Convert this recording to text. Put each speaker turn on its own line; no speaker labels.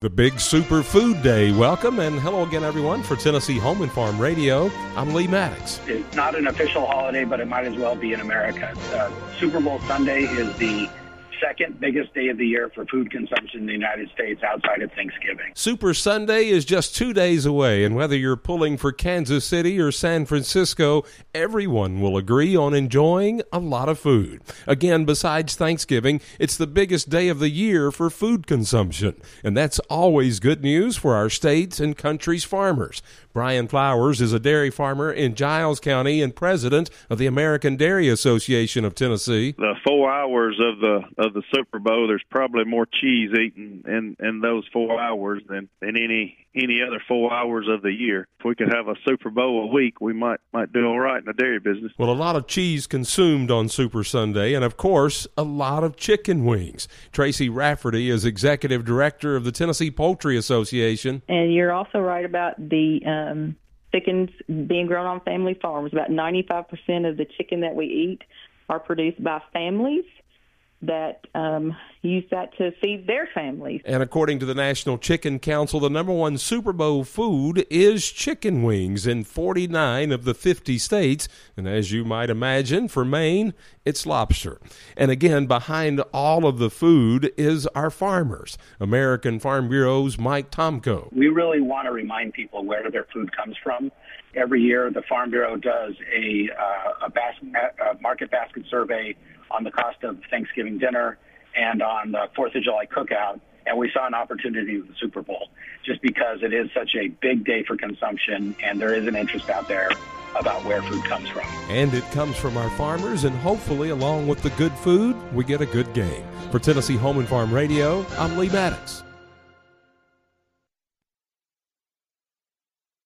The big Super Food Day. Welcome and hello again, everyone, for Tennessee Home and Farm Radio. I'm Lee Maddox.
It's not an official holiday, but it might as well be in America. Uh, Super Bowl Sunday is the second biggest day of the year for food consumption in the United States outside of Thanksgiving.
Super Sunday is just two days away, and whether you're pulling for Kansas City or San Francisco, everyone will agree on enjoying a lot of food. Again, besides Thanksgiving, it's the biggest day of the year for food consumption, and that's always good news for our states and country's farmers. Brian Flowers is a dairy farmer in Giles County and president of the American Dairy Association of Tennessee.
The four hours of the of the Super Bowl, there's probably more cheese eaten in in those four hours than than any any other four hours of the year. If we could have a Super Bowl a week, we might might do all right in the dairy business.
Well, a lot of cheese consumed on Super Sunday, and of course, a lot of chicken wings. Tracy Rafferty is executive director of the Tennessee Poultry Association.
And you're also right about the um, chickens being grown on family farms. About 95% of the chicken that we eat are produced by families that um, use that to feed their families.
And according to the National Chicken Council, the number one Super Bowl food is chicken wings in 49 of the 50 states. And as you might imagine, for Maine, it's lobster. And again, behind all of the food is our farmers. American Farm Bureau's Mike Tomko.
We really want to remind people where their food comes from. Every year, the Farm Bureau does a, uh, a market basket survey on the cost of Thanksgiving dinner and on the Fourth of July cookout. And we saw an opportunity with the Super Bowl just because it is such a big day for consumption and there is an interest out there about where food comes from.
And it comes from our farmers, and hopefully, along with the good food, we get a good game. For Tennessee Home and Farm Radio, I'm Lee Maddox.